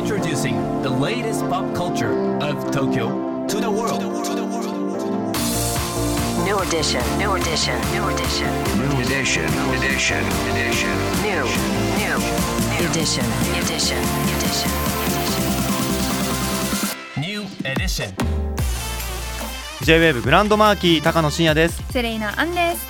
Introducing the latest pop culture of Tokyo to the world. New edition, new edition, new edition. New edition, edition, edition. New, new, new edition, edition, edition. New edition. J-WAVE グランドマーキー高野真也ですセレイナアンです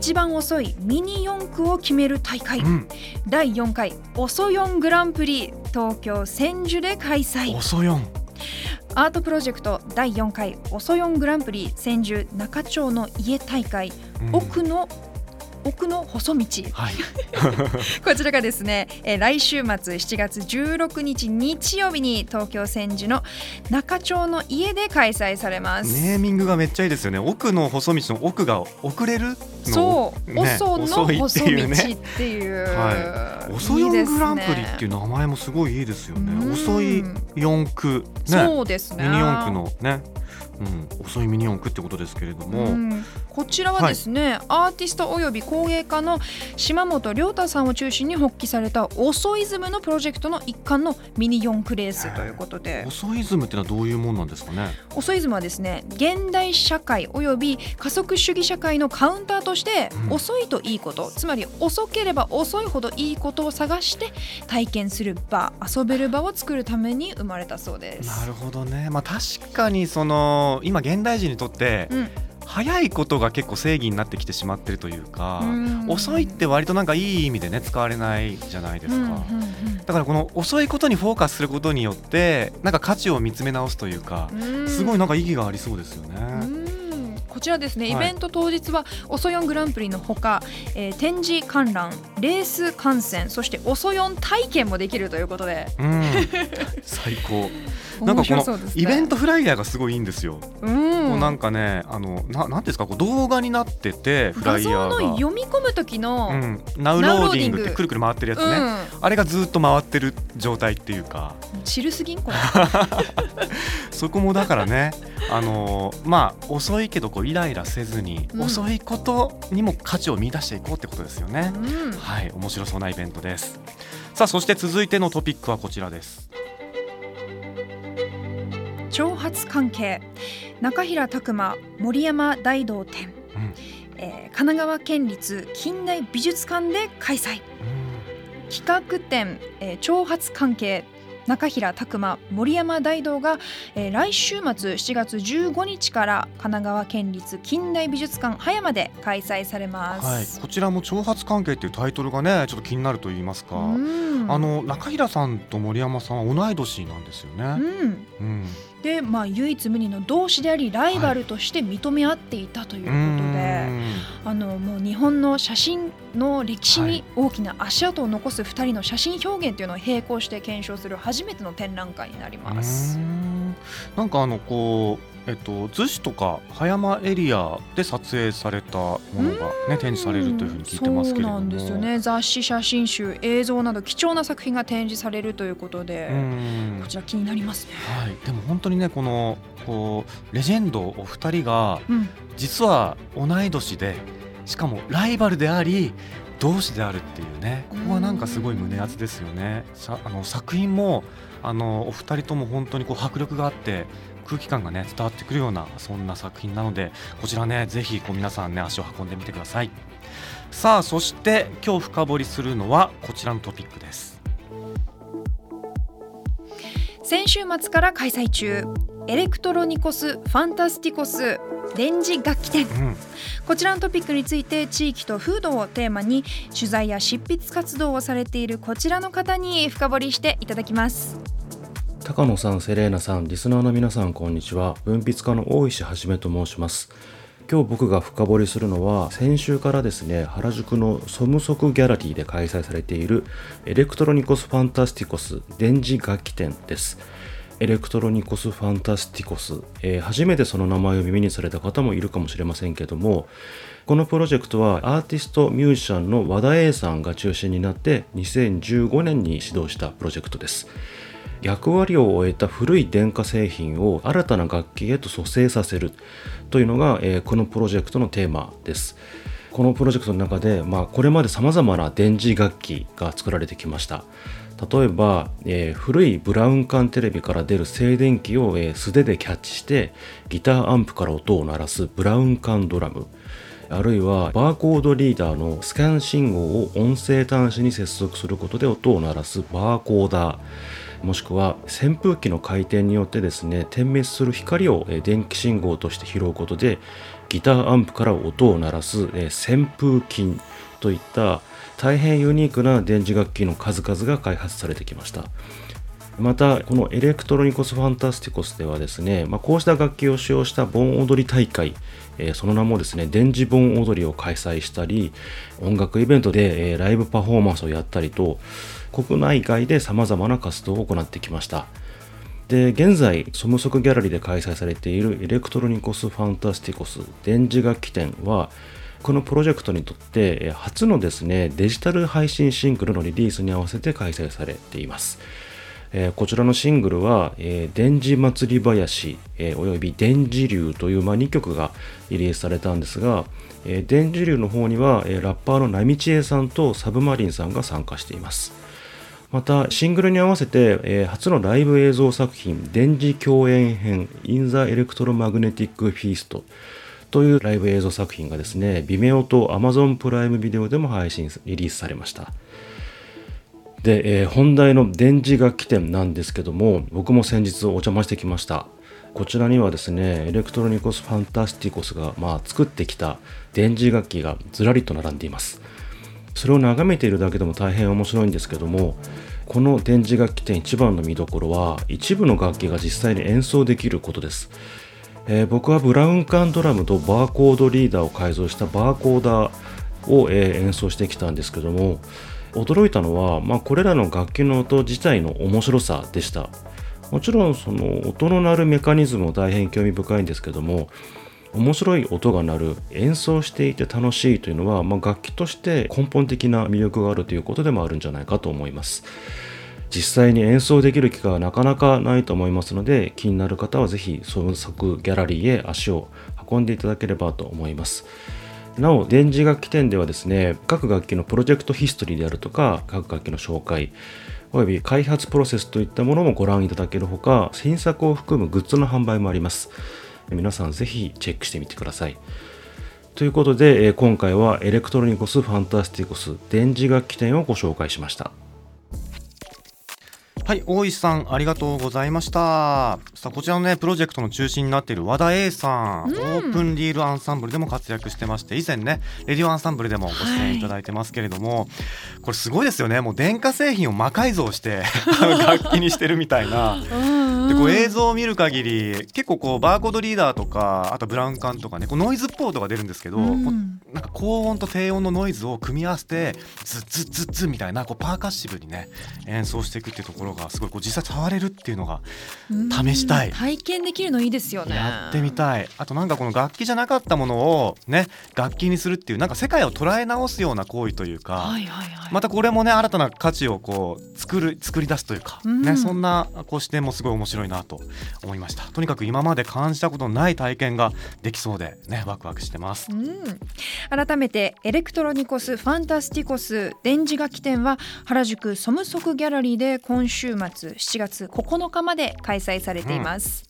一番遅いミニ四駆を決める大会、うん。第4回遅四グランプリ東京千住で開催。遅よんアートプロジェクト第4回遅四グランプリ千住中町の家大会、うん。奥の奥の細道。はい。こちらがですね、えー来週末7月16日日曜日に東京千住の中町の家で開催されます。ネーミングがめっちゃいいですよね。奥の細道の奥が遅れるの？そう、ね。遅の遅いって細道いう。ねっていう。はい。遅いグランプリっていう名前もすごいいいですよね。うん。遅い四駆。ね。そうですね。ミニ四駆のね、うん、遅いミニ四駆ってことですけれども、うん。こちらはですね、アーティストおよび工芸家の島本亮太さんを中心に発起された遅イズムのプロジェクトの一環のミニ四駆レースということで。遅イズムってのはどういうもんなんですかね？遅イズムはですね現代社会および加速主義社会のカウンターとして、うん。遅いといいことつまり遅ければ遅いほどいいことを探して体験する場遊べる場を作るために生まれたそうです。なるほどね。まあ確かにその今現代人にとってうん。早いことが結構正義になってきてしまってるというかうん。遅いって割となんかいい意味でね使われないじゃないですか、だからこの遅いことにフォーカスすることによってなんか価値を見つめ直すというかうん。すごいなんか意義がありそうですよね。うん。こちらですね、はい。イベント当日は遅四グランプリのほか、えー展示観覧レース観戦そして遅四体験もできるということで。うん、最高なんかこのイベントフライヤーがすごいいいんですよ。うん。なんかねあのななんていうんですかこう動画になっててフラ画イヤーが。読み込む時の、ううん。ん、ナウローディングってくるくる回ってるやつね、あれがずっと回ってる状態っていうか。チルすぎんこれ。そこもだからねあのーまあ遅いけどこうイライラせずに、うん。遅いことにも価値を見出していこうってことですよね、うん。はい面白そうなイベントです。さあそして続いてのトピックはこちらです挑発関係中平拓磨森山大道展、うん。えー神奈川県立近代美術館で開催。企画展、えー挑発関係中平拓磨森山大道が、えー来週末7月15日から神奈川県立近代美術館葉山で開催されます。はい、こちらも挑発関係っていうタイトルがねちょっと気になると言いますか、うん。あの中平さんと森山さんは同い年なんですようね、ん、うんで、まあ、唯一無二の同志でありライバルとして認め合っていたということで、あのもう日本の写真の歴史に大きな足跡を残す2人の写真表現というのを並行して検証する初めての展覧会になります。なんかあのこうえっと逗子とか葉山エリアで撮影されたものがね展示されるというふうに聞いてますけれども、そうなんですよね雑誌写真集映像など貴重な作品が展示されるということで、うん。こちら気になりますね。はい、でも本当にねこのこうレジェンドお二人がうん。実は同い年でしかもライバルであり同志であるっていうねここはなんかすごい胸熱ですよね。さあの作品もあのお二人とも本当にこう迫力があって空気感がね伝わってくるようなそんな作品なのでこちらねぜひこう皆さんね足を運んでみてください。さあそして今日深掘りするのはこちらのトピックです。先週末から開催中エレクトロニコス・ファンタスティコス電磁楽器展うん、こちらのトピックについて地域と風土をテーマに取材や執筆活動をされているこちらの方に深掘りしていただきます高野さん、セレーナさん、リスナーの皆さん、こんにちは。文筆家の大石はじめと申します。今日僕が深掘りするのは、先週からですね、原宿のソムソクギャラリーで開催されているエレクトロニコス・ファンタスティコス電磁楽器展です。エレクトロニコス・ファンタスティコス、えー初めてその名前を耳にされた方もいるかもしれませんけどもこのプロジェクトはアーティストミュージシャンの和田 A さんが中心になって2015年に始動したプロジェクトです。役割を終えた古い電化製品を新たな楽器へと蘇生させる。というのが、えーこのプロジェクトのテーマです。このプロジェクトの中で、まあ、これまでさまざまな電磁楽器が作られてきました。例えば、えー古いブラウン管テレビから出る静電気を、えー素手でキャッチしてギターアンプから音を鳴らすブラウン管ドラム。あるいはバーコードリーダーのスキャン信号を音声端子に接続することで音を鳴らすバーコーダー。もしくは扇風機の回転によってですね点滅する光を電気信号として拾うことでギターアンプから音を鳴らす扇風機といった大変ユニークな電磁楽器の数々が開発されてきました。またこのエレクトロニコス・ファンタスティコスではですね、まあ、こうした楽器を使用した盆踊り大会、えーその名もですね電磁盆踊りを開催したり音楽イベントで、えーライブパフォーマンスをやったりと国内外でさまざまな活動を行ってきました。で現在ソムソクギャラリーで開催されているエレクトロニコス・ファンタスティコス電磁楽器展はこのプロジェクトにとって初のですねデジタル配信シングルのリリースに合わせて開催されていますえーこちらのシングルは、えー、電磁祭囃子、えーおよび電磁流という、まあ、2曲がリリースされたんですが、えー電磁流の方には、えーラッパーのなみちえさんとサブマリンさんが参加しています。また、シングルに合わせて、えー初のライブ映像作品、電磁饗宴篇 In the Electromagnetic Feast というライブ映像作品がですね、Vimeo と Amazon プライムビデオでも配信、リリースされました。で、えー本題の電磁楽器展なんですけども僕も先日お邪魔してきました。こちらにはですねエレクトロニコス・ファンタスティコスが、まあ、作ってきた電磁楽器がずらりと並んでいます。それを眺めているだけでも大変面白いんですけどもこの電磁楽器店一番の見どころは一部の楽器が実際に演奏できることです。えー僕はブラウン管ドラムとバーコードリーダーを改造したバーコーダーを、えー演奏してきたんですけども驚いたのは、まあ、これらの楽器の音自体の面白さでした。もちろんその音の鳴るメカニズムも大変興味深いんですけども面白い音が鳴る演奏していて楽しいというのは、まあ、楽器として根本的な魅力があるということでもあるんじゃないかと思います。実際に演奏できる機会はなかなかないと思いますので気になる方はぜひソムソクギャラリーへ足を運んでいただければと思います。なお電磁楽器店ではですね各楽器のプロジェクトヒストリーであるとか各楽器の紹介および開発プロセスといったものもご覧いただけるほか新作を含むグッズの販売もあります。皆さんぜひチェックしてみてください。ということで今回は ELECTRONICOS FANTASTICOS! 電磁楽器展をご紹介しました。はい、大石さんありがとうございました。さあこちらのねプロジェクトの中心になっている和田 A さん、うん。 Open Reel Ensemble でも活躍してまして以前ねレディオアンサンブルでもご出演いただいてますけれども、これすごいですよね。もう電化製品を魔改造して 楽器にしてるみたいな。でこう映像を見る限り結構こうバーコードリーダーとかあとブラウン管とかねこうノイズポートが出るんですけど、うん。なんか高音と低音のノイズを組み合わせてズッズッズッズッみたいなこうパーカッシブにね演奏していくっていうところがすごいこう実際触れるっていうのが試したい体験できるのいいですよねやってみたいあとなんかこの楽器じゃなかったものをね楽器にするっていうなんか世界を捉え直すような行為というか、はいはいはいまたこれもね新たな価値をこう作る作り出すというか、うんねそんなこう視点もすごい面白いなと思いましたとにかく今まで感じたことのない体験ができそうでねワクワクしてますうん、改めて ELECTRONICOS FANTASTICOS! 電磁楽器展は原宿 SOMSOC GALLERY で今週末7月9日まで開催されています、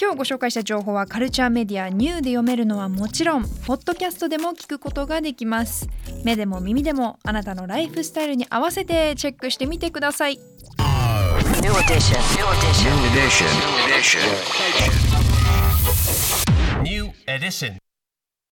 今日ご紹介した情報はカルチャーメディア NiEW で読めるのはもちろんポッドキャストでも聞くことができます目でも耳でもあなたのライフスタイルに合わせてチェックしてみてください New edition. New edition. New edition. New edition. New edition.